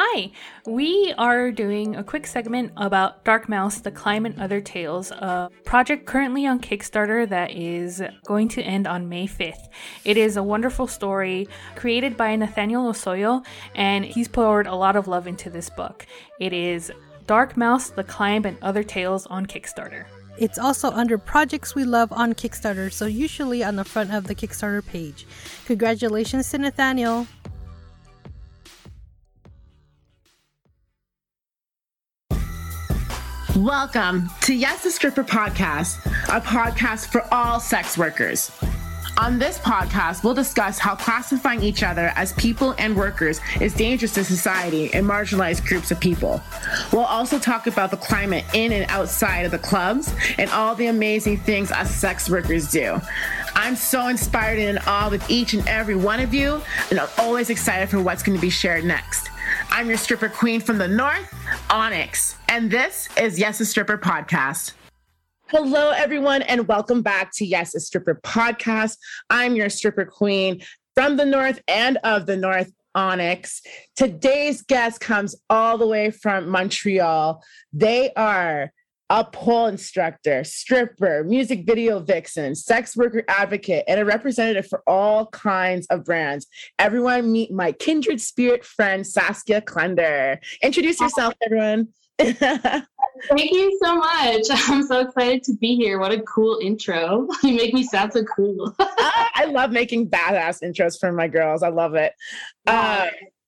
Hi, we are doing a quick segment about Dark Mouse, The Climb and Other Tales, a project currently on Kickstarter that is going to end on May 5th. It is a wonderful story created by Nathaniel Osoyo, and he's poured a lot of love into this book. It is Dark Mouse, The Climb and Other Tales on Kickstarter. It's also under Projects We Love on Kickstarter, so usually on the front of the Kickstarter page. Congratulations to Nathaniel! Welcome to Yes the Stripper Podcast, a podcast for all sex workers. On this podcast, we'll discuss how classifying each other as people and workers is dangerous to society and marginalized groups of people. We'll also talk about the climate in and outside of the clubs and all the amazing things us sex workers do. I'm so inspired and in awe with each and every one of you, and I'm always excited for what's going to be shared next. I'm your stripper queen from the north, Onyx, and this is Yes a Stripper Podcast. Hello, everyone, and welcome back to Yes, a Stripper podcast. I'm your stripper queen from the North and of the North, Onyx. Today's guest comes all the way from Montreal. They are a pole instructor, stripper, music video vixen, sex worker advocate, and a representative for all kinds of brands. Everyone meet my kindred spirit friend, Saskia Klender. Introduce yourself, everyone. Thank you so much. I'm so excited to be here. What a cool intro. You make me sound so cool. I love making badass intros for my girls. I love it. Uh,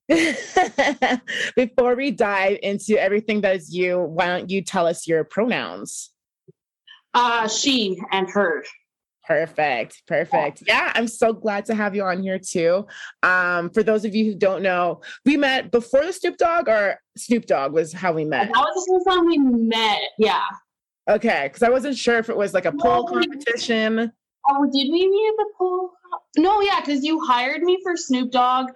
before we dive into everything that is you, why don't you tell us your pronouns? Uh, she and her. Perfect. Perfect. Yeah, I'm so glad to have you on here too. Um, for those of you who don't know, we met before the Snoop Dogg or Snoop Dogg was how we met. That was the first time we met. Yeah. Okay, because I wasn't sure if it was like a pole competition. Oh, did we meet at the pole? No, yeah, because you hired me for Snoop Dogg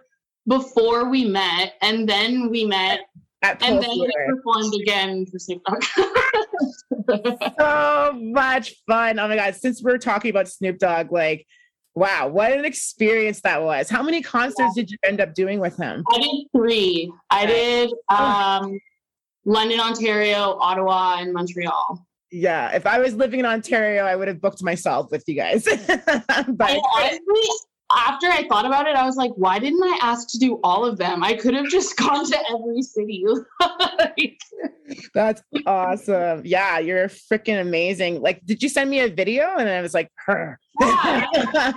before we met, and then we met, At and then we performed again for Snoop Dogg. so much fun. Oh my god, since we're talking about Snoop Dogg, like wow, what an experience that was. How many concerts did you end up doing with him? I did three. I did um, London, Ontario, Ottawa, and Montreal. Yeah, if I was living in Ontario, I would have booked myself with you guys. but And honestly, after I thought about it, I was like, why didn't I ask to do all of them? I could have just gone to every city. Like, that's awesome. Yeah, you're freaking amazing. Like, did you send me a video? And I was like, her. Yeah.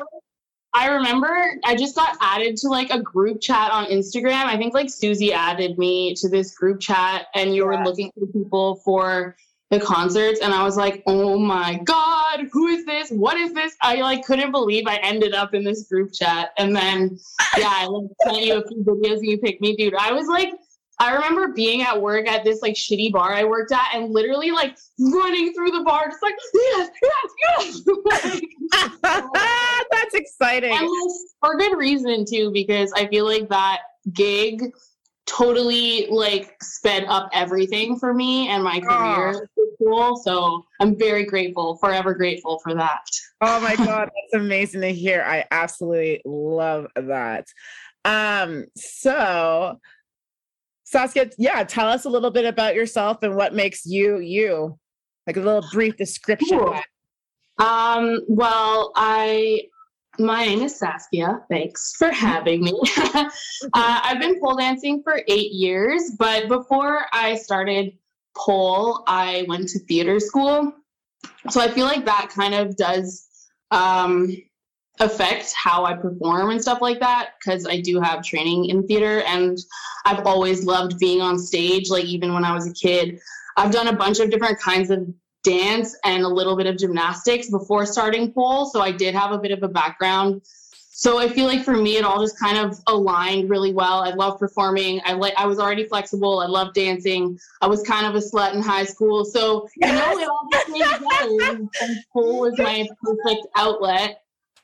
I remember I just got added to like a group chat on Instagram. I think like Susie added me to this group chat and you Yeah. were looking for people for the concerts and I was like, "Oh my god, who is this? What is this?" I like couldn't believe I ended up in this group chat. And then yeah, I like sent you a few videos and you picked me, dude. I was like I remember being at work at this like shitty bar I worked at and literally like running through the bar just like yes, yes, yes. Like, that's exciting. and like, for good reason too because i feel like that gig totally like sped up everything for me and my career Aw. at school so i'm very grateful forever grateful for that Oh my god, that's amazing to hear. I absolutely love that. Um, so Saskia, yeah, tell us a little bit about yourself and what makes you you. Like a little brief description. Cool. um well i my name is Saskia. Thanks for having me. uh, I've been pole dancing for eight years, but before I started pole, I went to theater school. So I feel like that kind of does um, affect how I perform and stuff like that because I do have training in theater and I've always loved being on stage. Like even when I was a kid, I've done a bunch of different kinds of dance and a little bit of gymnastics before starting pole. So I did have a bit of a background. So I feel like for me, it all just kind of aligned really well. I love performing. I like. I was already flexible. I love dancing. I was kind of a slut in high school. So you know, it all just came together. And pole was my perfect outlet.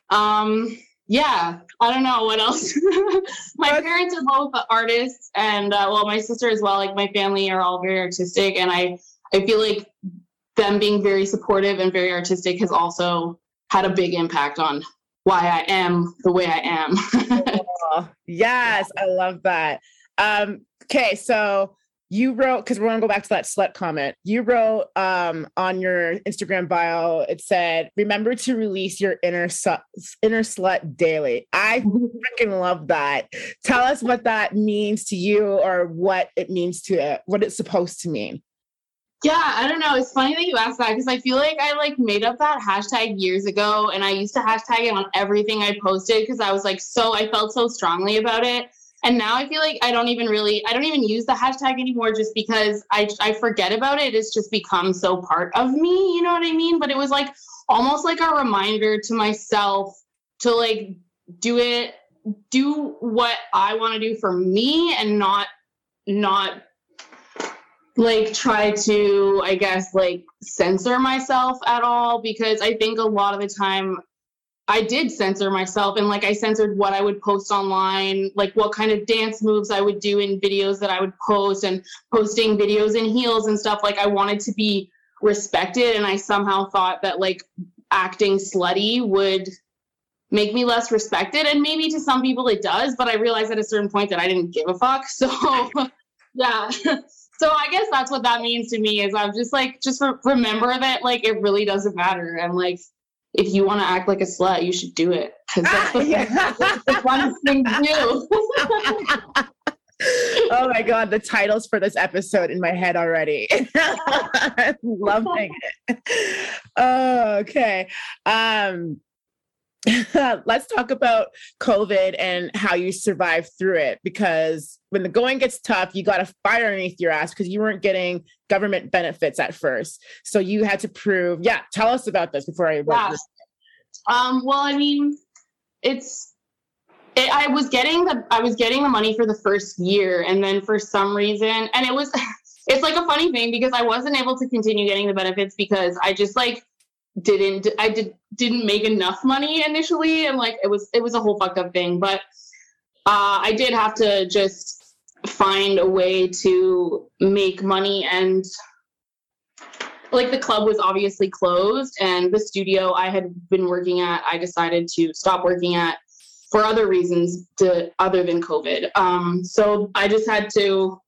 Um, yeah, I don't know what else. my parents are both artists, and uh, well, my sister as well. Like my family are all very artistic, and I I feel like them being very supportive and very artistic has also had a big impact on why I am the way I am. Oh, yes, I love that. Um, okay, so you wrote because we're gonna go back to that slut comment. You wrote um on your Instagram bio, it said, "Remember to release your inner su- inner slut daily." I freaking love that. Tell us what that means to you, or what it means to uh, what it's supposed to mean. Yeah, I don't know. It's funny that you asked that because I feel like I like made up that hashtag years ago, and I used to hashtag it on everything I posted because I was like so I felt so strongly about it. And now I feel like I don't even really I don't even use the hashtag anymore just because I I forget about it. It's just become so part of me, you know what I mean? But it was like almost like a reminder to myself to like do it do what I want to do for me and not not like try to I guess like censor myself at all because I think a lot of the time I did censor myself and like I censored what I would post online, like what kind of dance moves I would do in videos that I would post and posting videos in heels and stuff. Like I wanted to be respected and I somehow thought that like acting slutty would make me less respected and maybe to some people it does, but I realized at a certain point that I didn't give a fuck. So yeah. So I guess that's what that means to me is I'm just like just re- remember that like it really doesn't matter and like if you want to act like a slut, you should do it because that's the, the funnest thing to do. oh my god, the titles for this episode in my head already. I'm loving it. Oh, okay. Um let's talk about COVID and how you survived through it. Because when the going gets tough, you got a fire underneath your ass because you weren't getting government benefits at first. So you had to prove. Yeah, tell us about this before I. Yeah. Um. Well, I mean, it's. It, I was getting the I was getting the money for the first year, and then for some reason, and it was. It's like a funny thing because I wasn't able to continue getting the benefits because I just like didn't I did didn't make enough money initially and like it was it was a whole fucked up thing but uh, I did have to just find a way to make money and like the club was obviously closed and the studio I had been working at I decided to stop working at for other reasons to other than COVID. Um, so I just had to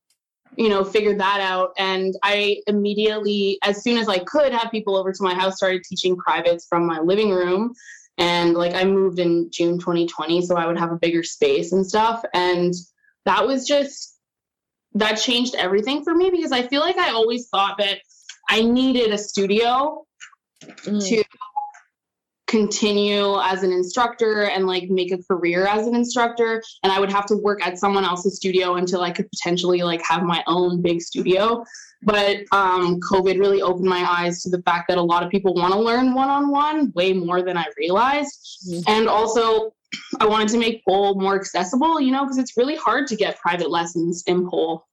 you know, figured that out. And I immediately, as soon as I could, have people over to my house, started teaching privates from my living room. And like I moved in June 2020, so I would have a bigger space and stuff. And that was just, that changed everything for me because I feel like I always thought that I needed a studio mm. to continue as an instructor and like make a career as an instructor. And i would have to work at someone else's studio until i could potentially like have my own big studio. But um, covid really opened my eyes to the fact that a lot of people want to learn one-on-one way more than i realized. Mm-hmm. and also i wanted to make pole more accessible you know because it's really hard to get private lessons in pole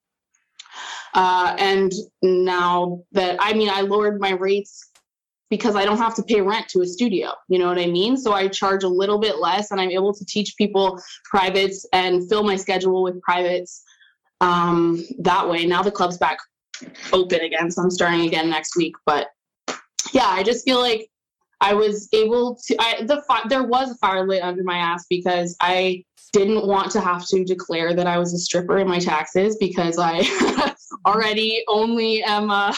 uh, and now that i mean i lowered my rates because I don't have to pay rent to a studio. You know what I mean? So I charge a little bit less and I'm able to teach people privates and fill my schedule with privates um, that way. Now the club's back open again. So I'm starting again next week. But yeah, I just feel like I was able to, I, the fi- there was a fire lit under my ass because I didn't want to have to declare that I was a stripper in my taxes because I already only am a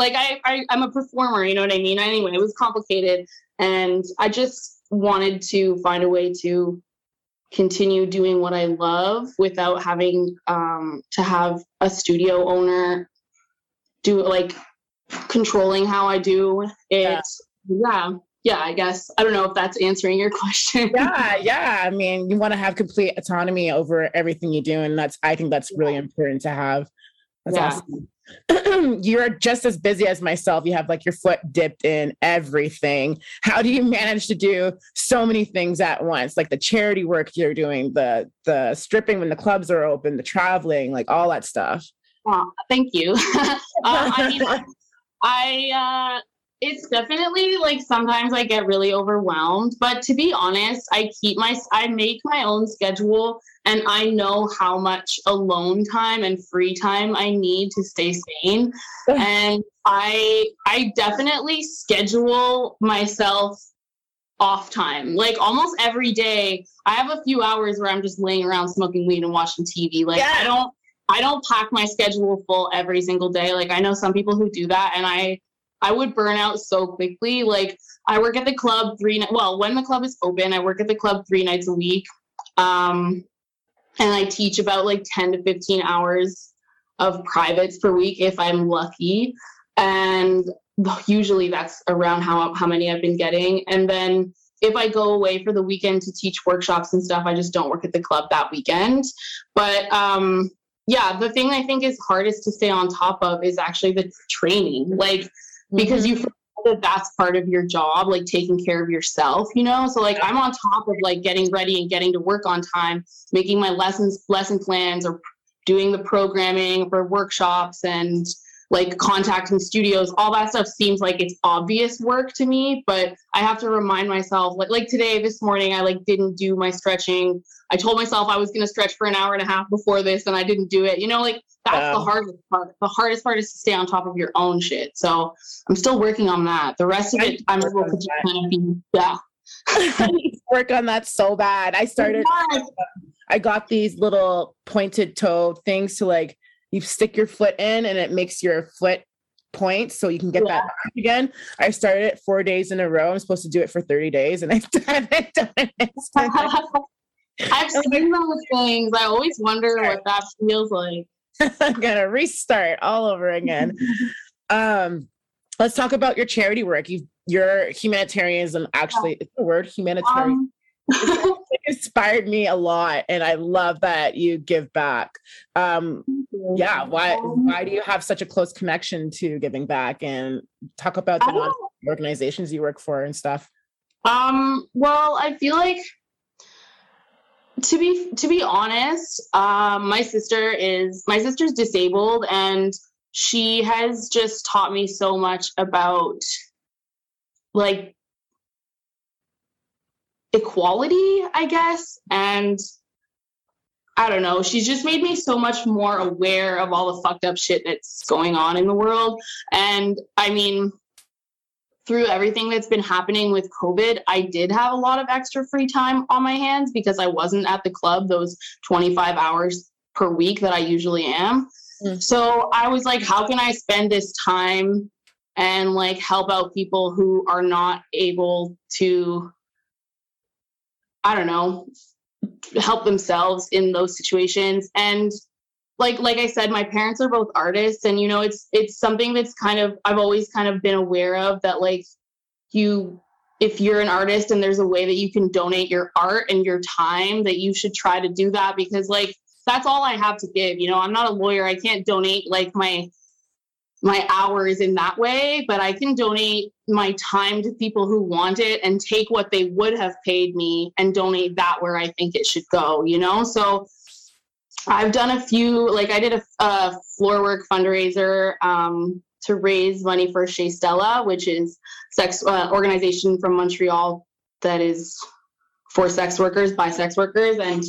like I, I i'm a performer you know what i mean anyway it was complicated and i just wanted to find a way to continue doing what i love without having um, to have a studio owner do like controlling how i do it yeah. yeah yeah, I guess I don't know if that's answering your question. yeah, yeah. I mean, you want to have complete autonomy over everything you do, and that's I think that's really important to have. That's yeah. awesome. you're just as busy as myself. You have like your foot dipped in everything. How do you manage to do so many things at once? Like the charity work you're doing, the the stripping when the clubs are open, the traveling, like all that stuff. Oh, thank you. um, I mean, I uh, it's definitely like sometimes I get really overwhelmed, but to be honest, I keep my I make my own schedule and I know how much alone time and free time I need to stay sane. and I I definitely schedule myself off time. Like almost every day, I have a few hours where I'm just laying around smoking weed and watching TV. Like yeah. I don't I don't pack my schedule full every single day. Like I know some people who do that and I I would burn out so quickly. Like I work at the club three well, when the club is open, I work at the club 3 nights a week. Um and I teach about like 10 to 15 hours of privates per week if I'm lucky. And usually that's around how how many I've been getting. And then if I go away for the weekend to teach workshops and stuff, I just don't work at the club that weekend. But um, yeah, the thing I think is hardest to stay on top of is actually the training, like because mm-hmm. you that that's part of your job, like taking care of yourself, you know? So like I'm on top of like getting ready and getting to work on time, making my lessons, lesson plans or doing the programming for workshops and like contacting studios all that stuff seems like it's obvious work to me but i have to remind myself like like today this morning i like didn't do my stretching. I told myself i was going to stretch for an hour and a half before this and i didn't do it. You know like that's the hardest part. The hardest part is to stay on top of your own shit. So i'm still working on that. The rest of it i'm able to just kind of be yeah. Work on that so bad. I started i got these little pointed toe things to like you stick your foot in and it makes your foot point so you can get yeah. that back again. I started it four days in a row. I'm supposed to do it for 30 days and I haven't done it. I've seen those things. I always wonder what that feels like. I'm gonna restart all over again. um, let's talk about your charity work. You your humanitarianism actually it's the word humanitarian. Um, inspired me a lot and i love that you give back. Um yeah why why do you have such a close connection to giving back? And talk about the organizations you work for and stuff. Um well i feel like to be to be honest um my sister is my sister's disabled and she has just taught me so much about like equality, I guess. And I don't know, she's just made me so much more aware of all the fucked up shit that's going on in the world. And I mean, through everything that's been happening with COVID, I did have a lot of extra free time on my hands because I wasn't at the club those 25 hours per week that I usually am. Mm. So I was like, how can I spend this time and like help out people who are not able to I don't know, help themselves in those situations. And like like I said, my parents are both artists, and you know, it's it's something that's kind of I've always kind of been aware of that like you if you're an artist and there's a way that you can donate your art and your time that you should try to do that because like that's all I have to give. You know, I'm not a lawyer. I can't donate like my my hours in that way, but I can donate my time to people who want it and take what they would have paid me and donate that where I think it should go, you know? So I've done a few, like I did a, a floor work fundraiser um, to raise money for Chez Stella, which is sex uh, organization from Montreal that is for sex workers by sex workers. And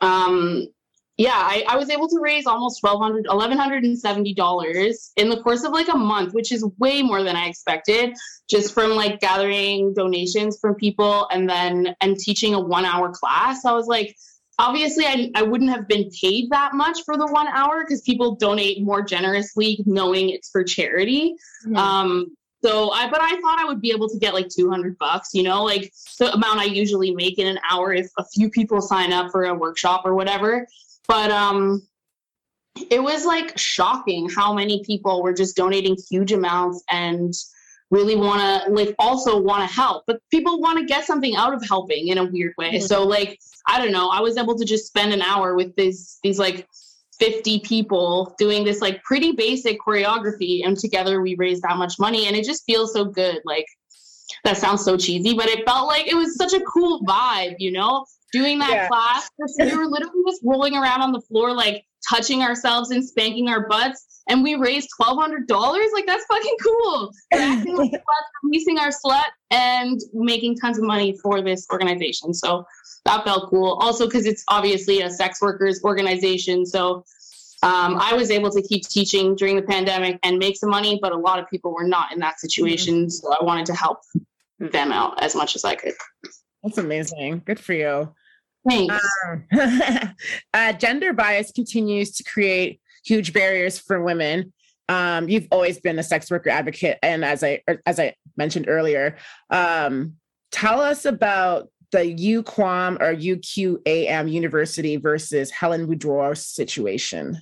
um, yeah, I, I was able to raise almost $1,200, $1,170 in the course of like a month, which is way more than I expected, just from like gathering donations from people and then and teaching a one hour class. I was like, obviously I, I wouldn't have been paid that much for the one hour because people donate more generously knowing it's for charity. Mm-hmm. Um, so I, but I thought I would be able to get like 200 bucks, you know, like the amount I usually make in an hour if a few people sign up for a workshop or whatever. But um, it was like shocking how many people were just donating huge amounts and really want to like also want to help. But people want to get something out of helping in a weird way. Mm-hmm. so like i don't know i was able to just spend an hour with these these like 50 people doing this like pretty basic choreography and together we raised that much money and it just feels so good. Like that sounds so cheesy but it felt like it was such a cool vibe you know doing that yeah. class. We were literally just rolling around on the floor, like touching ourselves and spanking our butts. And we raised twelve hundred dollars. Like that's fucking cool. Acting like releasing our slut and making tons of money for this organization. So that felt cool. Also, because it's obviously a sex workers organization. So um, I was able to keep teaching during the pandemic and make some money, but a lot of people were not in that situation. So I wanted to help them out as much as I could. That's amazing. Good for you. Thanks. Um, uh, gender bias continues to create huge barriers for women. Um, you've always been a sex worker advocate, and as I as I mentioned earlier, um, tell us about the UQAM or UQAM University versus Helen Boudreau situation.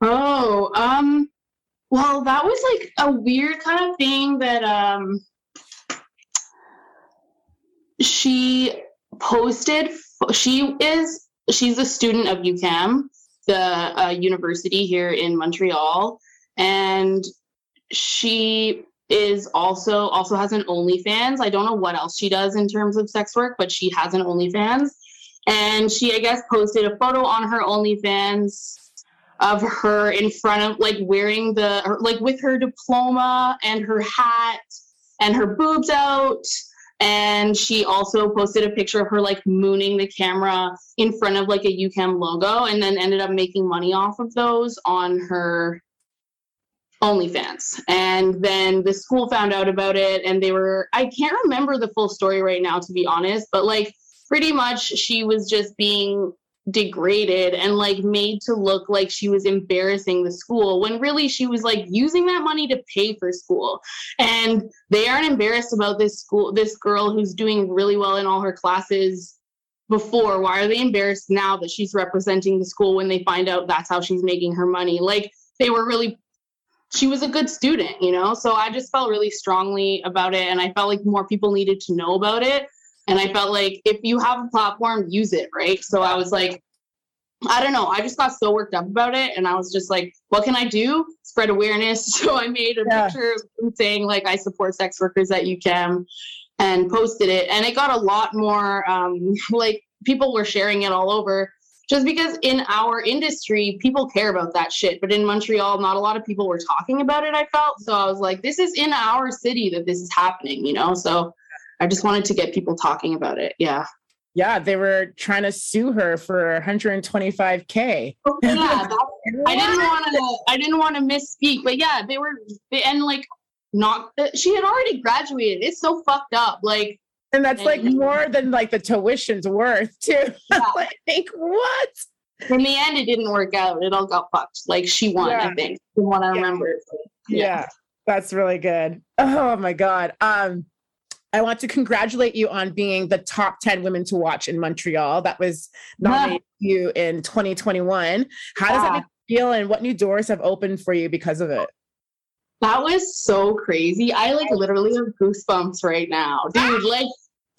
Oh, um, well, that was like a weird kind of thing that um she posted. She is she's a student of UQAM, the uh, university here in Montreal, and she is also also has an OnlyFans. I don't know what else she does in terms of sex work, but she has an OnlyFans. And she, I guess, posted a photo on her OnlyFans of her in front of like wearing the like with her diploma and her hat and her boobs out and she also posted a picture of her like mooning the camera in front of like a UQAM logo and then ended up making money off of those on her OnlyFans. And then the school found out about it and they were, I can't remember the full story right now, to be honest, but like pretty much she was just being degraded and like made to look like she was embarrassing the school when really she was like using that money to pay for school. And they aren't embarrassed about this school this girl who's doing really well in all her classes before. Why are they embarrassed now that she's representing the school when they find out that's how she's making her money? Like they were really she was a good student you know? So i just felt really strongly about it and i felt like more people needed to know about it and I felt like if you have a platform, use it, right? So I was like, I don't know. I just got so worked up about it. And I was just like, what can I do? Spread awareness. So I made a yeah. picture saying, like, I support sex workers at UQAM and posted it. And it got a lot more, um, like, people were sharing it all over just because in our industry, people care about that shit. But in Montreal, not a lot of people were talking about it, I felt. So I was like, this is in our city that this is happening, you know? So I just wanted to get people talking about it. Yeah. Yeah, they were trying to sue her for 125k. Oh, yeah, I didn't want to. I didn't want to misspeak, but yeah, they were. They, and like, not. She had already graduated. It's so fucked up. Like, and that's and, like more than like the tuition's worth too. Yeah. like what? In the end, it didn't work out. It all got fucked. Like she won. Yeah. I think the one I remember. Yeah. yeah, that's really good. Oh my god. Um I want to congratulate you on being the top 10 women to watch in Montreal. That was ah. nominated yeah. you in 2021. How does that ah. feel and what new doors have opened for you because of it? That was so crazy. I like literally have goosebumps right now. Ah! Dude, like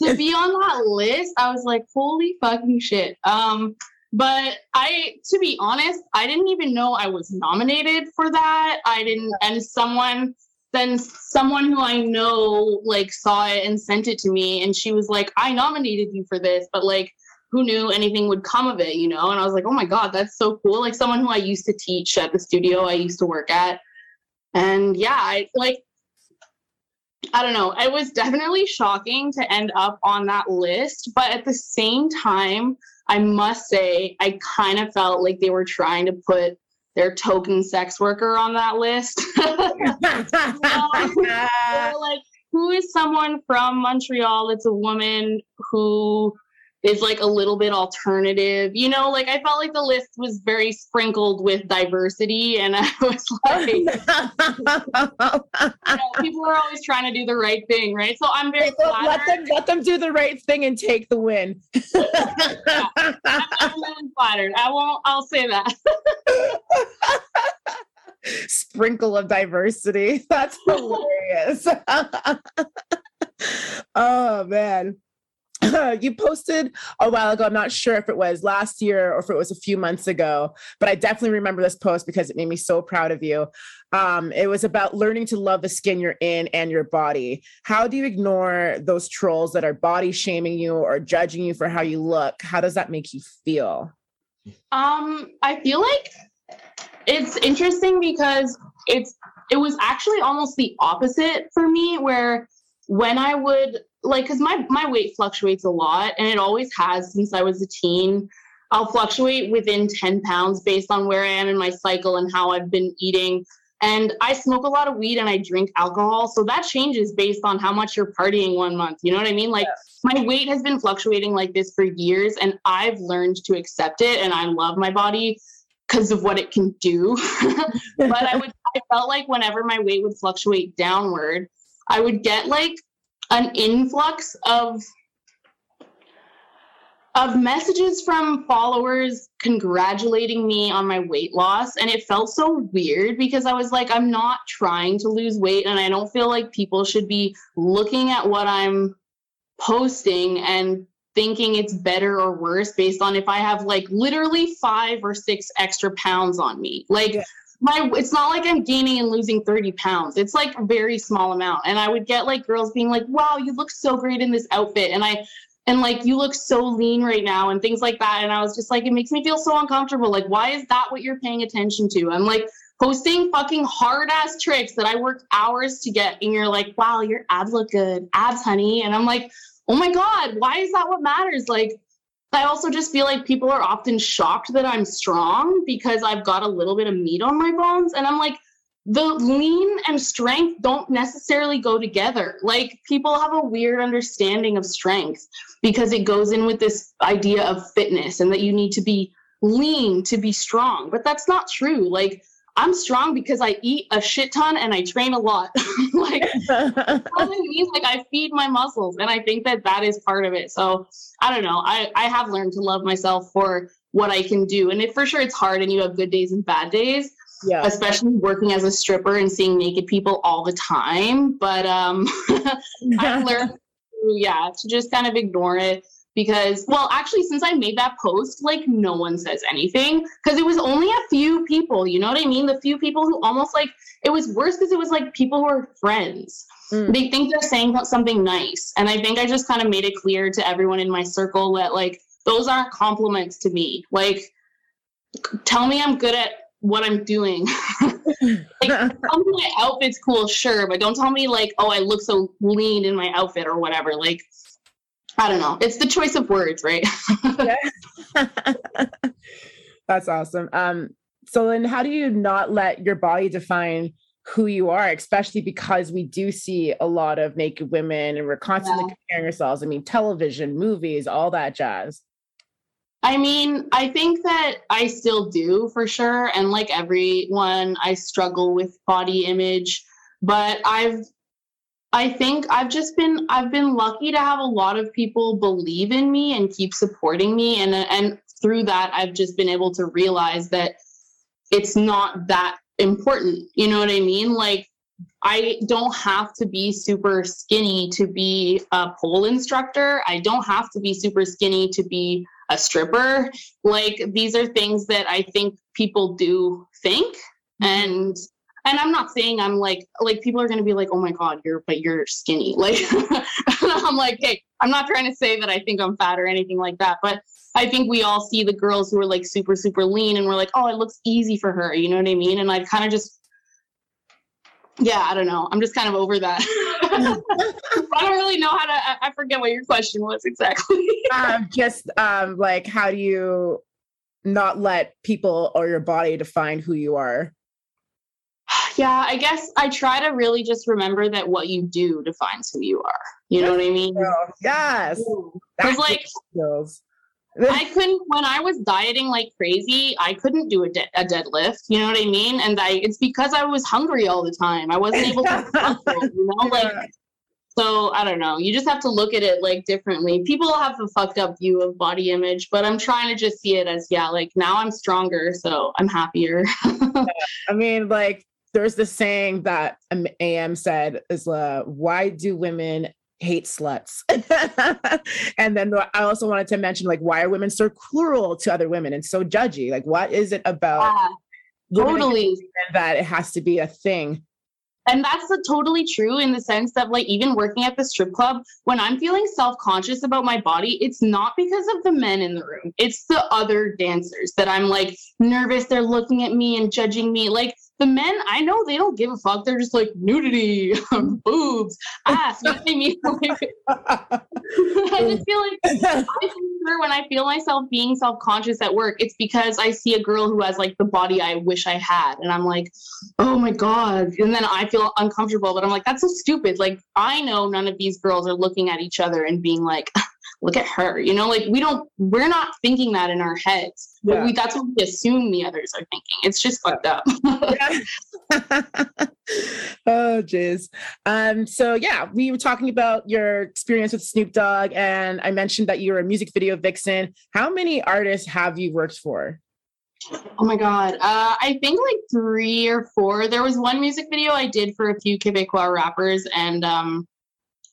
to be on that list, I was like, holy fucking shit. Um, but I, to be honest, I didn't even know I was nominated for that. I didn't, and someone then someone who I know like saw it and sent it to me and she was like, I nominated you for this, but like who knew anything would come of it, you know? And I was like, oh my God, that's so cool. Like someone who I used to teach at the studio I used to work at. And yeah, I like I don't know. It was definitely shocking to end up on that list, but at the same time, I must say I kind of felt like they were trying to put their token sex worker on that list. like, who is someone from Montreal It's a woman who is like a little bit alternative. You know, like I felt like the list was very sprinkled with diversity, and I was like, you know, people are always trying to do the right thing, right? So I'm very let them let them do the right thing and take the win. yeah, I'm, I'm really flattered. I won't. I'll say that. Sprinkle of diversity. That's hilarious. oh man. you posted a while ago. I'm not sure if it was last year or if it was a few months ago, but I definitely remember this post because it made me so proud of you. Um, it was about learning to love the skin you're in and your body. How do you ignore those trolls that are body shaming you or judging you for how you look? How does that make you feel? Um, I feel like it's interesting because it's it was actually almost the opposite for me where when I would like because my my weight fluctuates a lot and it always has since i was a teen i'll fluctuate within 10 pounds based on where i am in my cycle and how i've been eating and I smoke a lot of weed and I drink alcohol. So that changes based on how much you're partying one month. You know what I mean? Like my weight has been fluctuating like this for years and I've learned to accept it and I love my body because of what it can do. but I would I felt like whenever my weight would fluctuate downward, I would get like an influx of of messages from followers congratulating me on my weight loss and it felt so weird because I was like I'm not trying to lose weight and I don't feel like people should be looking at what I'm posting and thinking it's better or worse based on if I have like literally 5 or 6 extra pounds on me. Like yeah. My it's not like I'm gaining and losing 30 pounds. It's like a very small amount. And I would get like girls being like, "Wow, you look so great in this outfit." And I and like you look so lean right now and things like that. And i was just like it makes me feel so uncomfortable. Like why is that what you're paying attention to? I'm like posting fucking hard ass tricks that i worked hours to get and you're like wow your abs look good. Abs honey. And i'm like oh my god why is that what matters? Like i also just feel like people are often shocked that i'm strong because i've got a little bit of meat on my bones and i'm like the lean and strength don't necessarily go together. Like people have a weird understanding of strength because it goes in with this idea of fitness and that you need to be lean to be strong. But that's not true. Like I'm strong because I eat a shit ton and I train a lot. like means like I feed my muscles and I think that that is part of it. So I don't know. I I have learned to love myself for what I can do. And it, for sure it's hard and you have good days and bad days yeah. especially working as a stripper and seeing naked people all the time. But um, I've learned, yeah, to just kind of ignore it because, well, actually, since I made that post, like no one says anything because it was only a few people. You know what I mean? The few people who almost like it was worse because it was like people who are friends. Mm. They think they're saying something nice, and I think I just kind of made it clear to everyone in my circle that like those aren't compliments to me. Like, tell me I'm good at what I'm doing. like, tell me my outfit's cool, sure, but don't tell me like, oh, I look so lean in my outfit or whatever. Like, I don't know. It's the choice of words, right? That's awesome. Um, so then how do you not let your body define who you are, especially because we do see a lot of naked women and we're constantly yeah. comparing ourselves. I mean, television, movies, all that jazz. I mean, I think that I still do for sure. And like everyone, I struggle with body image. But I've, I think I've just been, I've been lucky to have a lot of people believe in me and keep supporting me. And, and through that, I've just been able to realize that it's not that important. You know what I mean? Like, I don't have to be super skinny to be a pole instructor. I don't have to be super skinny to be a stripper. Like these are things that I think people do think. Mm-hmm. And and I'm not saying I'm like like people are gonna be like, oh my god, you're but you're skinny. Like I'm like, hey, I'm not trying to say that I think I'm fat or anything like that, but I think we all see the girls who are like super super lean and we're like, oh, it looks easy for her. You know what I mean? And I kind of just yeah, I don't know. I'm just kind of over that. I don't really know how to. I forget what your question was exactly. um, just um, like how do you not let people or your body define who you are? Yeah, I guess I try to really just remember that what you do defines who you are. You know what I mean? Yes. Because like. I couldn't when I was dieting like crazy. I couldn't do a, de- a deadlift. You know what I mean? And I it's because I was hungry all the time. I wasn't able to, you know, like. So I don't know. You just have to look at it like differently. People have a fucked up view of body image, but I'm trying to just see it as yeah, like now I'm stronger, so I'm happier. I mean, like there's this saying that AM said is uh, why do women hate sluts. and then I also wanted to mention like why are women so cruel to other women and so judgy? Like what is it about yeah, totally that it has to be a thing? And that's totally true in the sense that like even working at the strip club, when I'm feeling self-conscious about my body, it's not because of the men in the room. It's the other dancers that I'm like nervous they're looking at me and judging me. Like the men I know they don't give a fuck. They're just like nudity, boobs, ass. You know what I mean? I just feel like I when I feel myself being self conscious at work, it's because I see a girl who has like the body I wish I had, and I'm like, oh my god, and then I feel uncomfortable. But I'm like, that's so stupid. Like I know none of these girls are looking at each other and being like look at her you know like we don't we're not thinking that in our heads but yeah. we that's what we assume the others are thinking it's just fucked up oh jeez um so yeah we were talking about your experience with snoop dogg and i mentioned that you were a music video vixen how many artists have you worked for Oh my god. Uh, I think like three or four. There was one music video I did for a few Quebecois rappers, and um,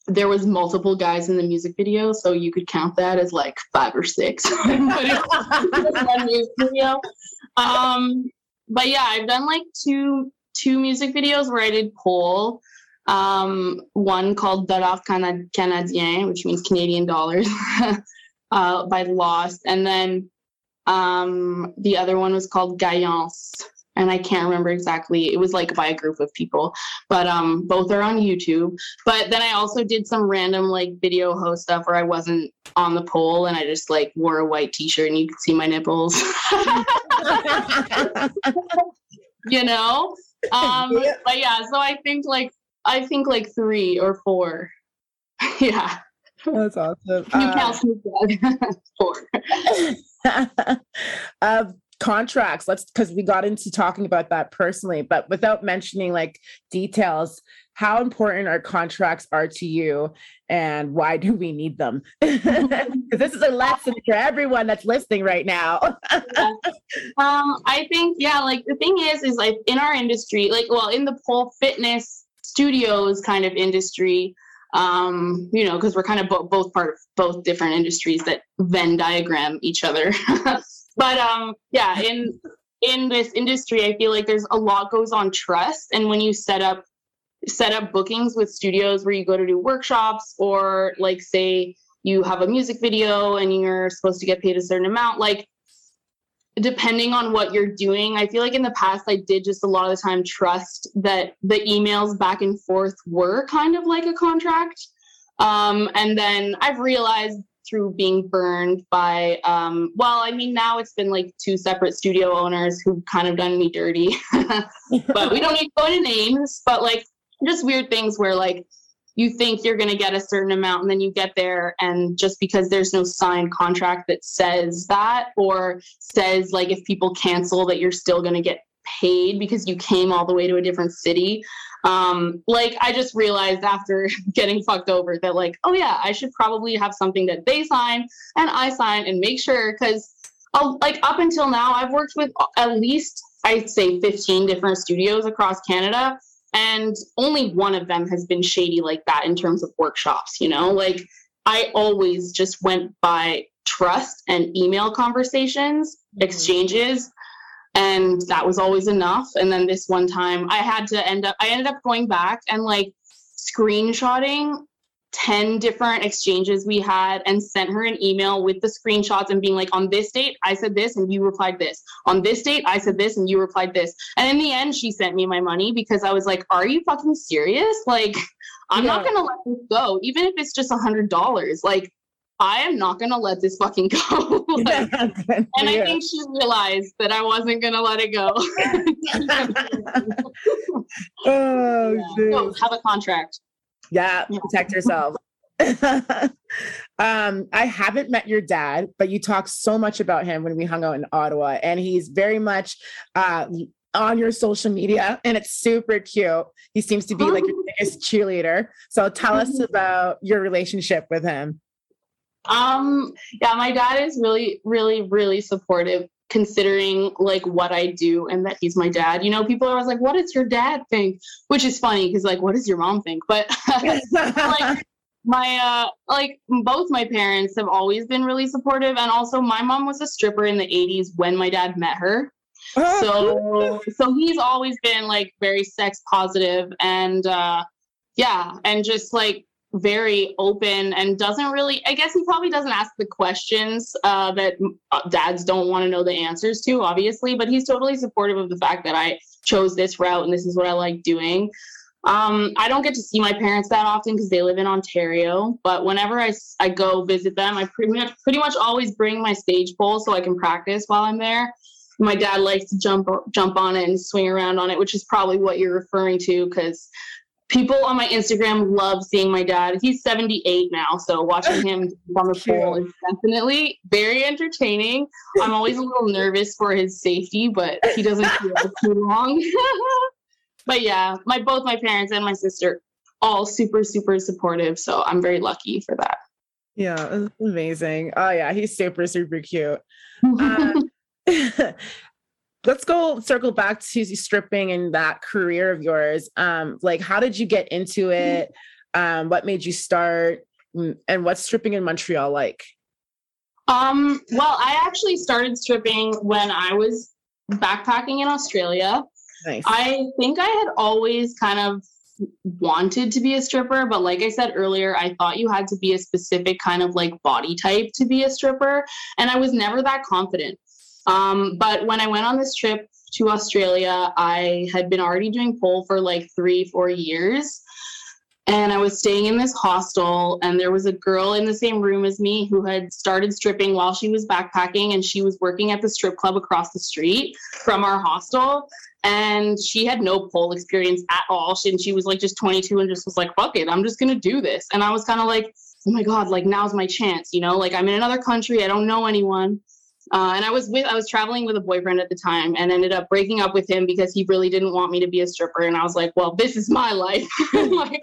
there was multiple guys in the music video, so you could count that as like five or six. video. Um, but yeah, I've done like two two music videos where I did pole. Um, one called Dollar Canadien, which means Canadian dollars, uh, by Lost, and then um, the other one was called Gaillance, and I can't remember exactly. It was like by a group of people, but um, both are on YouTube. But then I also did some random like video host stuff where I wasn't on the pole and I just like wore a white T-shirt and you could see my nipples. you know, um, but yeah. So I think like I think like three or four. yeah. That's awesome. You uh, count four. um, contracts let's because we got into talking about that personally but without mentioning like details how important our contracts are to you and why do we need them? This is a lesson for everyone that's listening right now. Um i think yeah like the thing is is like in our industry like well in the pole fitness studios kind of industry um you know because we're kind of bo- both part of both different industries that venn diagram each other but um yeah in in this industry i feel like there's a lot goes on trust. And when you set up set up bookings with studios where you go to do workshops or like say you have a music video and you're supposed to get paid a certain amount like depending on what you're doing i feel like in the past i did just a lot of the time trust that the emails back and forth were kind of like a contract. Um, and then i've realized through being burned by um, well i mean now it's been like two separate studio owners who've kind of done me dirty. But we don't need to go into names but like just weird things where like you think you're going to get a certain amount and then you get there and just because there's no signed contract that says that or says like if people cancel that you're still going to get paid because you came all the way to a different city um, like I just realized after getting fucked over that like, oh yeah, I should probably have something that they sign and I sign and make sure because like up until now I've worked with at least I'd say 15 different studios across Canada and only one of them has been shady like that in terms of workshops, you know? Like I always just went by trust and email conversations, mm-hmm. exchanges and that was always enough. And then this one time i had to end up i ended up going back and like screenshotting 10 different exchanges we had and sent her an email with the screenshots and being like on this date i said this and you replied this. On this date i said this and you replied this. And in the end she sent me my money because i was like are you fucking serious? Like i'm yeah. not gonna let this go even if it's just a hundred dollars. Like I am not going to let this fucking go. like, and I think she realized that I wasn't going to let it go. oh, yeah. so have a contract. Yeah, yeah. protect yourself. um, I haven't met your dad, but you talked so much about him when we hung out in Ottawa, and he's very much uh, on your social media, and it's super cute. He seems to be like your biggest cheerleader. So tell us about your relationship with him. Um, yeah, my dad is really, really, really supportive considering like what I do and that he's my dad. You know, people are always like, what does your dad think? Which is funny because like, what does your mom think? But like my uh like both my parents have always been really supportive and also my mom was a stripper in the 80s when my dad met her. so so he's always been like very sex positive and uh yeah, and just like very open and doesn't really i guess he probably doesn't ask the questions uh, that uh, dads don't want to know the answers to obviously but he's totally supportive of the fact that i chose this route and this is what i like doing. Um, i don't get to see my parents that often because they live in ontario but whenever I, I go visit them i pretty much, pretty much always bring my stage pole so i can practice while i'm there. My dad likes to jump jump on it and swing around on it which is probably what you're referring to because people on my Instagram love seeing my dad. He's 78 now, so watching him on the pole is definitely very entertaining. I'm always a little nervous for his safety, but he doesn't feel too long. but yeah, my both my parents and my sister all super super supportive, so I'm very lucky for that. Yeah, amazing. Oh yeah, he's super super cute. Uh, let's go circle back to stripping and that career of yours. Um, like, how did you get into it? Um, what made you start? Mm, and what's stripping in Montreal like? Um, well, I actually started stripping when I was backpacking in Australia. Nice. I think I had always kind of wanted to be a stripper, but like I said earlier, I thought you had to be a specific kind of like body type to be a stripper. And I was never that confident. Um, but when I went on this trip to Australia, I had been already doing pole for like three, four years. And I was staying in this hostel, and there was a girl in the same room as me who had started stripping while she was backpacking, and she was working at the strip club across the street from our hostel. And she had no pole experience at all. She, and she was like just 22 and just was like, fuck it, I'm just gonna do this. And I was kind of like, oh my God, like now's my chance, you know, like I'm in another country, I don't know anyone. Uh, and I was with I was traveling with a boyfriend at the time and ended up breaking up with him because he really didn't want me to be a stripper. And I was like, well, this is my life. like,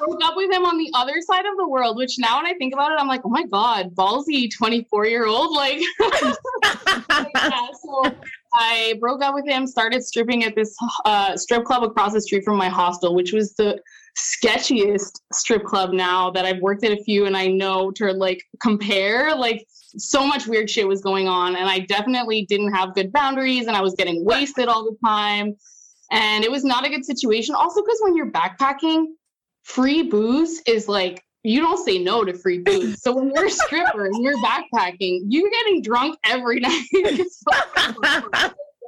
broke up with him on the other side of the world, which now when I think about it, I'm like, oh my God, ballsy 24 year old. Like, yeah, so I broke up with him, started stripping at this uh, strip club across the street from my hostel, which was the sketchiest strip club now that I've worked at a few and I know to like compare like so much weird shit was going on and I definitely didn't have good boundaries and I was getting wasted all the time and it was not a good situation also because when you're backpacking free booze is like you don't say no to free booze. So when you're a stripper and you're backpacking, you're getting drunk every night. there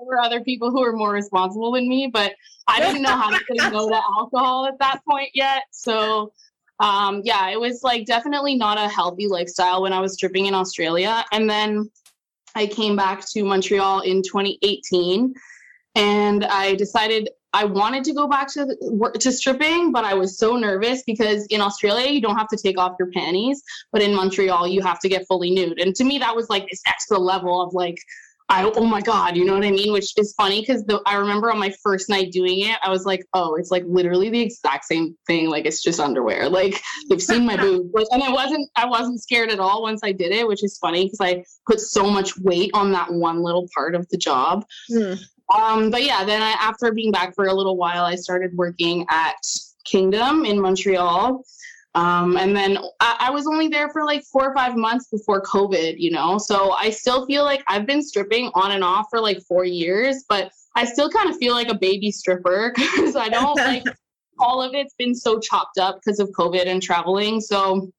were other people who were more responsible than me, but I didn't know how to say no to alcohol at that point yet. So um, yeah, it was like definitely not a healthy lifestyle when I was stripping in Australia. And then I came back to Montreal in 2018 and I decided I wanted to go back to work to stripping, but I was so nervous because in Australia you don't have to take off your panties, but in Montreal you have to get fully nude. And to me that was like this extra level of like I oh my god, you know what I mean? Which is funny because I remember on my first night doing it, I was like, oh, it's like literally the exact same thing. Like it's just underwear. Like they've seen my boobs, and I wasn't I wasn't scared at all once I did it, which is funny because I put so much weight on that one little part of the job. Mm. Um, but yeah, then I, after being back for a little while, I started working at Kingdom in Montreal. Um, and then I, I, was only there for like four or five months before COVID, you know? So I still feel like I've been stripping on and off for like four years, but I still kind of feel like a baby stripper because I don't like all of it's been so chopped up because of COVID and traveling. So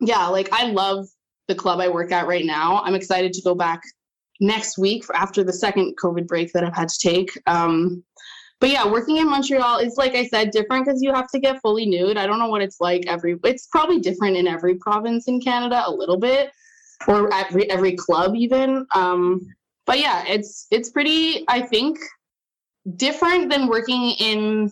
yeah, like I love the club I work at right now. I'm excited to go back next week for after the second COVID break that I've had to take. Um, but yeah, working in Montreal is like I said, different because you have to get fully nude. I don't know what it's like every. It's probably different in every province in Canada a little bit, or every every club even. Um, but yeah, it's it's pretty. I think different than working in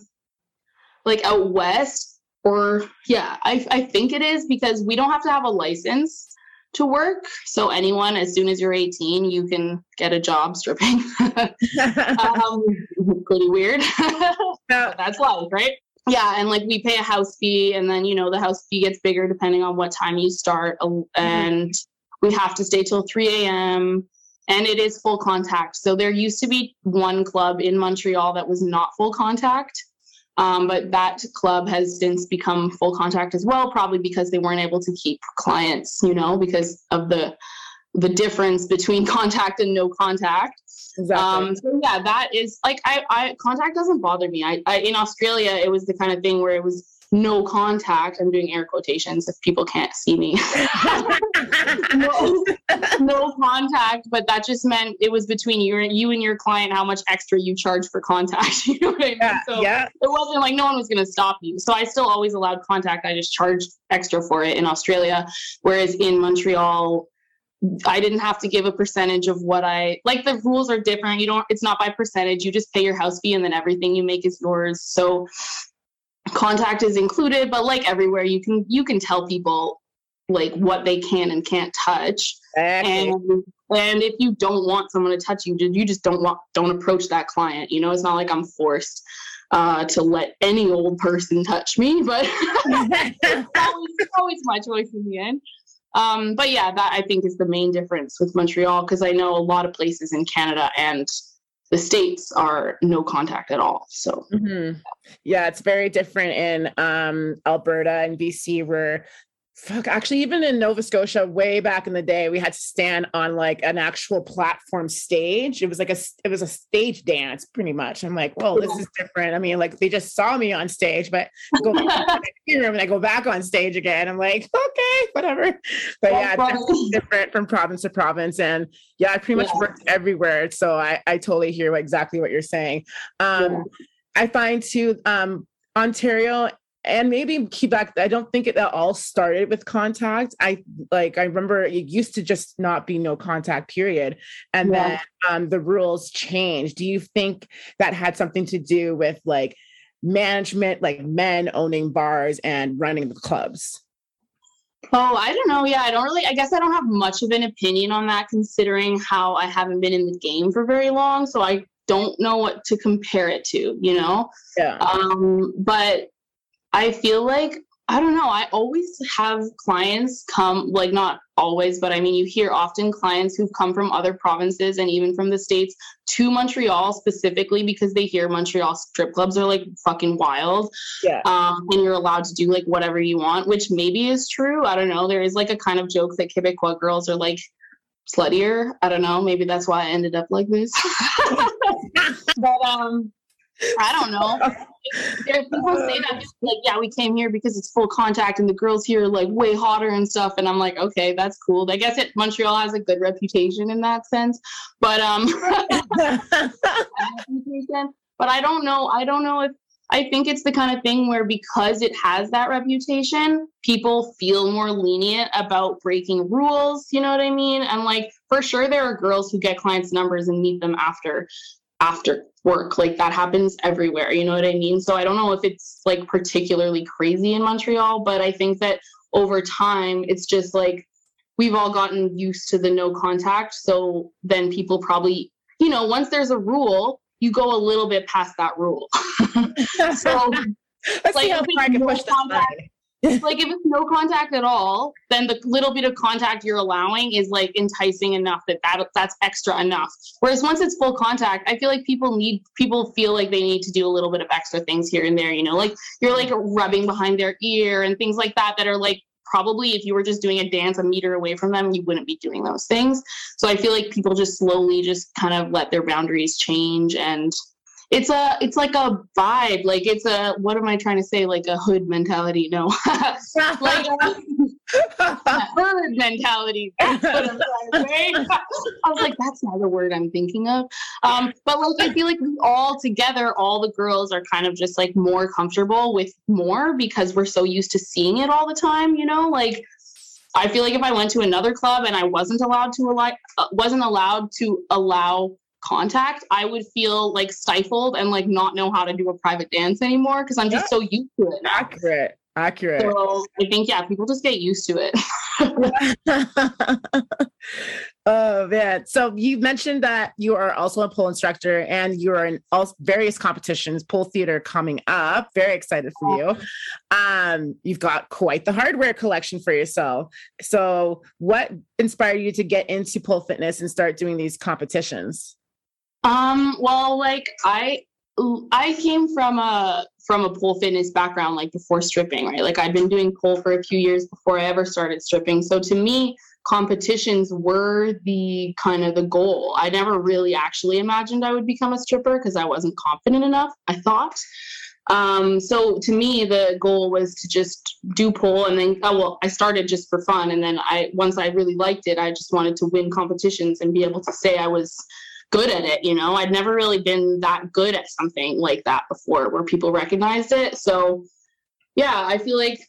like out west or yeah I, I think it is because we don't have to have a license to work. So anyone, as soon as you're 18, you can get a job stripping. um, pretty weird. that's life, right? Yeah, and like we pay a house fee, and then you know the house fee gets bigger depending on what time you start, mm-hmm. and we have to stay till 3 a.m. And it is full contact. So there used to be one club in Montreal that was not full contact um, but that club has since become full contact as well, probably because they weren't able to keep clients, you know, because of the the difference between contact and no contact. Exactly. Um, so yeah, that is like I, I contact doesn't bother me. I, I in Australia it was the kind of thing where it was no contact. I'm doing air quotations if people can't see me. no, no contact, but that just meant it was between you and you and your client how much extra you charge for contact. you know what I mean? Yeah, so yeah. it wasn't like no one was going to stop you. So I still always allowed contact. I just charged extra for it in Australia, whereas in Montreal. I didn't have to give a percentage of what I like. The rules are different. You don't, it's not by percentage. You just pay your house fee and then everything you make is yours. So contact is included, but like everywhere, you can, you can tell people like what they can and can't touch. Exactly. And and if you don't want someone to touch you, you just don't want don't approach that client. You know, it's not like I'm forced uh, to let any old person touch me, but it's, always, it's always my choice in the end. Um, but yeah, that I think is the main difference with Montreal because I know a lot of places in Canada and the states are no contact at all. So Mhm. Yeah, it's very different in um, Alberta and BC, where fuck, actually, even in Nova Scotia, way back in the day, we had to stand on like an actual platform stage. It was like a it was a stage dance, pretty much. I'm like, well this is different. I mean, like they just saw me on stage, but I go back room and I go back on stage again. I'm like, okay, whatever. But yeah, it's That's different from province to province, and yeah, I pretty much Yeah. worked everywhere. So I I totally hear what, exactly what you're saying. Um, Yeah. I find too, um, Ontario and maybe Quebec. I don't think it that all started with contact. I like I remember it used to just not be no contact period, and Yeah. then um, the rules changed. Do you think that had something to do with like management, like men owning bars and running the clubs? Oh, I don't know. Yeah, I don't really, I guess I don't have much of an opinion on that considering how I haven't been in the game for very long. So I don't know what to compare it to, you know? Yeah. Um, but I feel like, I don't know, I always have clients come, like not always, but I mean, you hear often clients who've come from other provinces and even from the States to Montreal specifically because they hear Montreal strip clubs are like fucking wild Yeah. um, and you're allowed to do like whatever you want, which maybe is true. I don't know. There is like a kind of joke that Quebecois girls are like sluttier. I don't know. Maybe that's why I ended up like this. but um, I don't know. There, people say that like, yeah, we came here because it's full contact, and the girls here are like way hotter and stuff. And I'm like, okay, that's cool. I guess it Montreal has a good reputation in that sense. But um. But I don't know. I don't know if I think it's the kind of thing where because it has that reputation, people feel more lenient about breaking rules. You know what I mean? And like for sure, there are girls who get clients' numbers and meet them after after work. Like that happens everywhere. You know what I mean? So I don't know if it's like particularly crazy in Montreal, but I think that over time, it's just like we've all gotten used to the no contact. So then people probably, you know, once there's a rule, you go a little bit past that rule. so Let's like, see how far I can push this. like if it's no contact at all, then the little bit of contact you're allowing is like enticing enough that, that that's extra enough. Whereas once it's full contact, I feel like people need people feel like they need to do a little bit of extra things here and there. You know, like you're like rubbing behind their ear and things like that that are like probably if you were just doing a dance a meter away from them, you wouldn't be doing those things. So I feel like people just slowly just kind of let their boundaries change and it's a it's like a vibe like it's a what am i trying to say? Like a hood mentality no. Like a mentality. I was like that's not the word i'm thinking of. Um but like i feel like all together all the girls are kind of just like more comfortable with more because we're so used to seeing it all the time you know? Like I feel like if I went to another club and I wasn't allowed to allow, uh, wasn't allowed to allow contact, I would feel like stifled and like not know how to do a private dance anymore because I'm just so used to it now. accurate. Accurate. So I think yeah, people just get used to it. oh man! So you mentioned that you are also a pole instructor, and you are in all various competitions, pole theater coming up. Very excited for you. Um, you've got quite the hardware collection for yourself. So, what inspired you to get into pole fitness and start doing these competitions? Um, well, like I I came from a from a pole fitness background like before stripping, right? Like I'd been doing pole for a few years before I ever started stripping. So to me, competitions were the kind of the goal. I never really actually imagined I would become a stripper because I wasn't confident enough, I thought. Um, so to me, the goal was to just do pole, and then oh well, I started just for fun, and then I once I really liked it, I just wanted to win competitions and be able to say I was good at it. You know, I'd never really been that good at something like that before, where people recognized it. So yeah, I feel like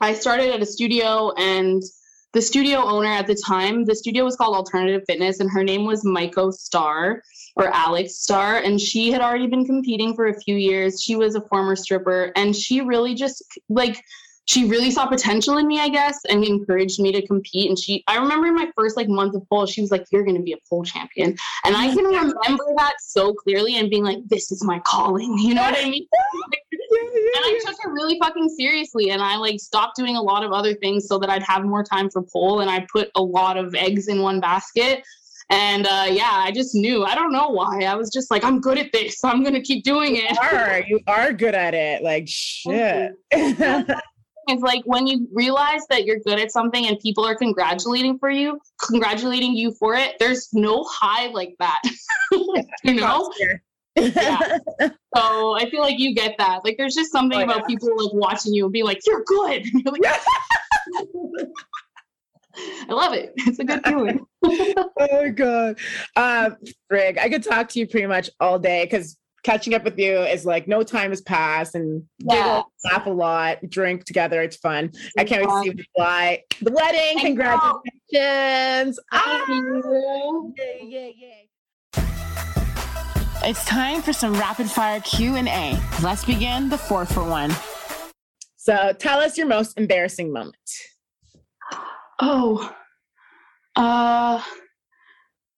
I started at a studio and the studio owner at the time, the studio was called Alternative Fitness, and her name was Maiko Star or Alex Star. And she had already been competing for a few years. She was a former stripper, and she really just like she really saw potential in me, I guess, and encouraged me to compete. And she, I remember in my first like month of pole, she was like, "You're going to be a pole champion," and I can remember that so clearly and being like, "This is my calling." You know what I mean? and I took it really fucking seriously. And I like stopped doing a lot of other things so that I'd have more time for pole. And I put a lot of eggs in one basket. And uh, yeah, I just knew. I don't know why. I was just like, I'm good at this. So I'm gonna keep doing it. You are, you are good at it. Like shit. it's like when you realize that you're good at something and people are congratulating for you, congratulating you for it. There's no high like that. you know? yeah. So I feel like you get that. Like there's just something oh, about yeah. people like watching you and be like, you're good. You're like, I love it. It's a good feeling. oh my god. Um Rig, I could talk to you pretty much all day because catching up with you is like no time has passed and yeah. giggle, laugh a lot, drink together. It's fun. It's I can't fun. wait to see you fly. The wedding, congratulations. Ah! Yeah, yeah, yeah. It's time for some rapid fire Q&A. Let's begin the 4 for 1. So, tell us your most embarrassing moment. Oh. Uh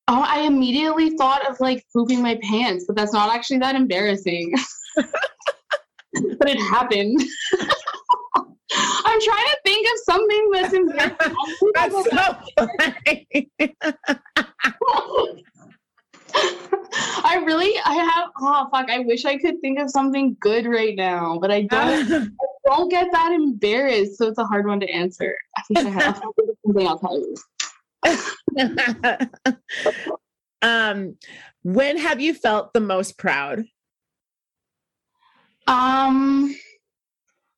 Oh, I immediately thought of like pooping my pants, but that's not actually that embarrassing. but it happened. I'm trying to think of something that's embarrassing. that's so funny. I really, I have. Oh fuck! I wish I could think of something good right now, but I don't. I don't get that embarrassed, so it's a hard one to answer. I wish I had something. I'll tell you. um, when have you felt the most proud? Um,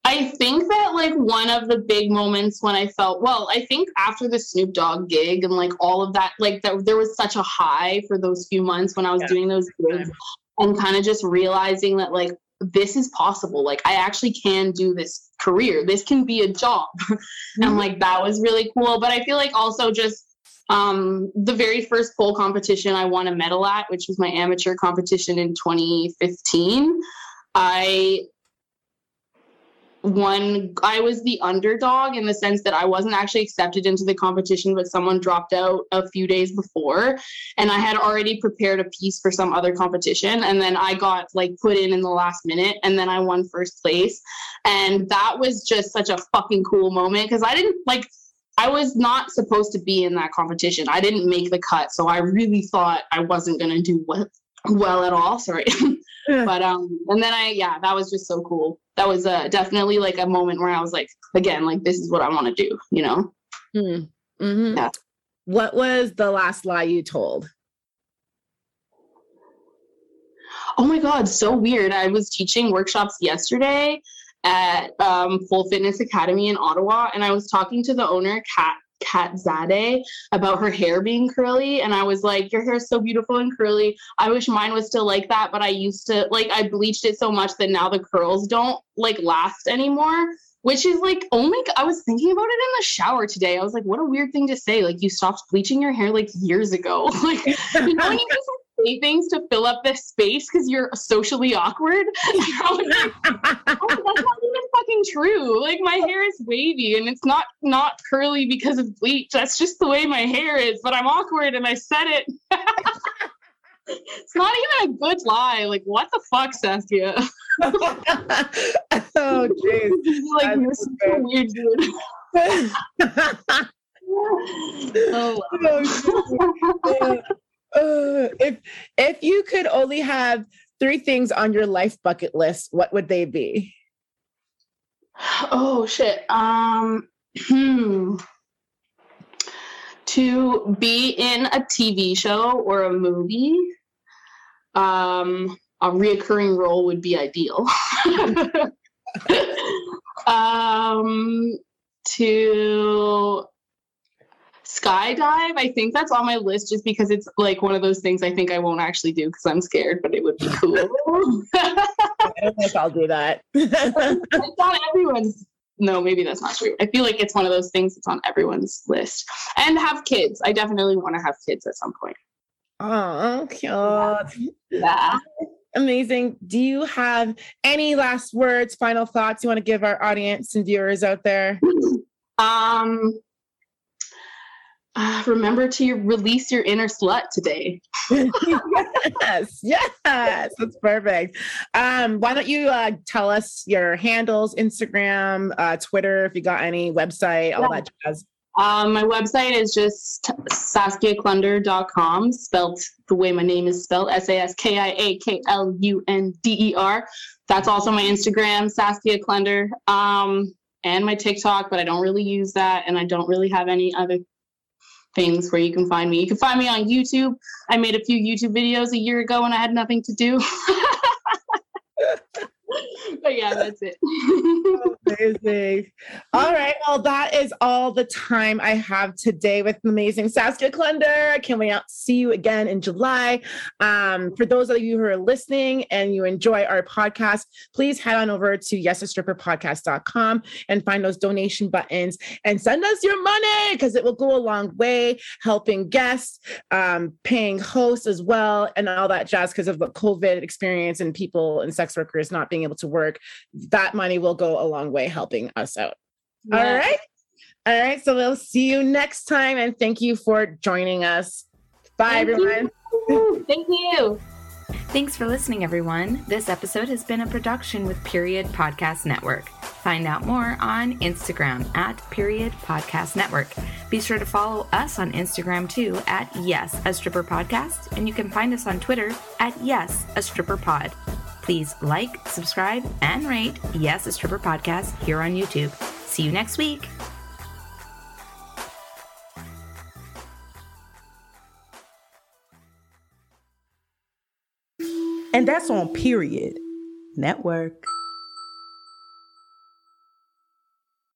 I think that like one of the big moments when I felt well, I think after the Snoop Dogg gig and like all of that, like that there was such a high for those few months when I was yeah. doing those gigs and kind of just realizing that like this is possible. Like I actually can do this career. This can be a job. Mm-hmm. and like that was really cool. But I feel like also just um, the very first pole competition I won a medal at, which was my amateur competition in 2015. I one i was the underdog in the sense that i wasn't actually accepted into the competition but someone dropped out a few days before and i had already prepared a piece for some other competition and then i got like put in in the last minute and then i won first place and that was just such a fucking cool moment because i didn't like I was not supposed to be in that competition. I didn't make the cut, so I really thought I wasn't going to do well, well at all. Sorry. but um and then i yeah that was just so cool that was uh definitely like a moment where i was like again like this is what i want to do you know mm. mm-hmm. yeah what was the last lie you told oh my god so weird i was teaching workshops yesterday at um, Full Fitness Academy in Ottawa, and I was talking to the owner, Kat Kat Zade about her hair being curly. And I was like, Your hair is so beautiful and curly. I wish mine was still like that, but I used to like I bleached it so much that now the curls don't like last anymore. Which is like only I was thinking about it in the shower today. I was like, what a weird thing to say. Like you stopped bleaching your hair like years ago. like you know you just say things to fill up this space because you're socially awkward. oh, that's not even fucking true. Like my hair is wavy and it's not not curly because of bleach. That's just the way my hair is. But I'm awkward and I said it. it's not even a good lie. Like what the fuck, Saskia? oh jeez. like you're such a weird dude. oh, oh if if you could only have three things on your life bucket list, what would they be? Oh shit. Um hmm. To be in a TV show or a movie. Um a reoccurring role would be ideal. um, to skydive, I think that's on my list just because it's like one of those things I think I won't actually do because I'm scared, but it would be cool. I don't think I'll do that. it's on everyone's no, maybe that's not true. I feel like it's one of those things that's on everyone's list. And have kids. I definitely want to have kids at some point. Oh, cute. Yeah. Amazing. Do you have any last words, final thoughts you want to give our audience and viewers out there? Um, uh, remember to release your inner slut today. yes, yes, that's perfect. Um, why don't you uh, tell us your handles, Instagram, uh, Twitter, if you got any website, all yeah. that jazz. Um, my website is just saskiaklunder.com, spelled the way my name is spelled, S-A-S-K-I-A-K-L-U-N-D-E-R. That's also my Instagram, Saskia Klunder, um, and my TikTok, but I don't really use that, and I don't really have any other things where you can find me. You can find me on YouTube. I made a few YouTube videos a year ago when I had nothing to do. yeah, that's it. amazing. All right. Well, that is all the time I have today with amazing Saskia Klunder. I can't wait to see you again in July. Um, for those of you who are listening and you enjoy our podcast, please head on over to yesastripperpodcast.com and find those donation buttons and send us your money because it will go a long way helping guests, um, paying hosts as well, and all that jazz because of the COVID experience and people and sex workers not being able to work. That money will go a long way helping us out. Yeah. All right. All right. So we'll see you next time. And thank you for joining us. Bye, thank everyone. You. Thank you. Thanks for listening, everyone. This episode has been a production with Period Podcast Network. Find out more on Instagram at Period Podcast Network. Be sure to follow us on Instagram too at Yes, a Stripper Podcast, and you can find us on Twitter at Yes, a Stripper Pod. Please like, subscribe, and rate Yes, a Stripper Podcast here on YouTube. See you next week. And that's on Period Network.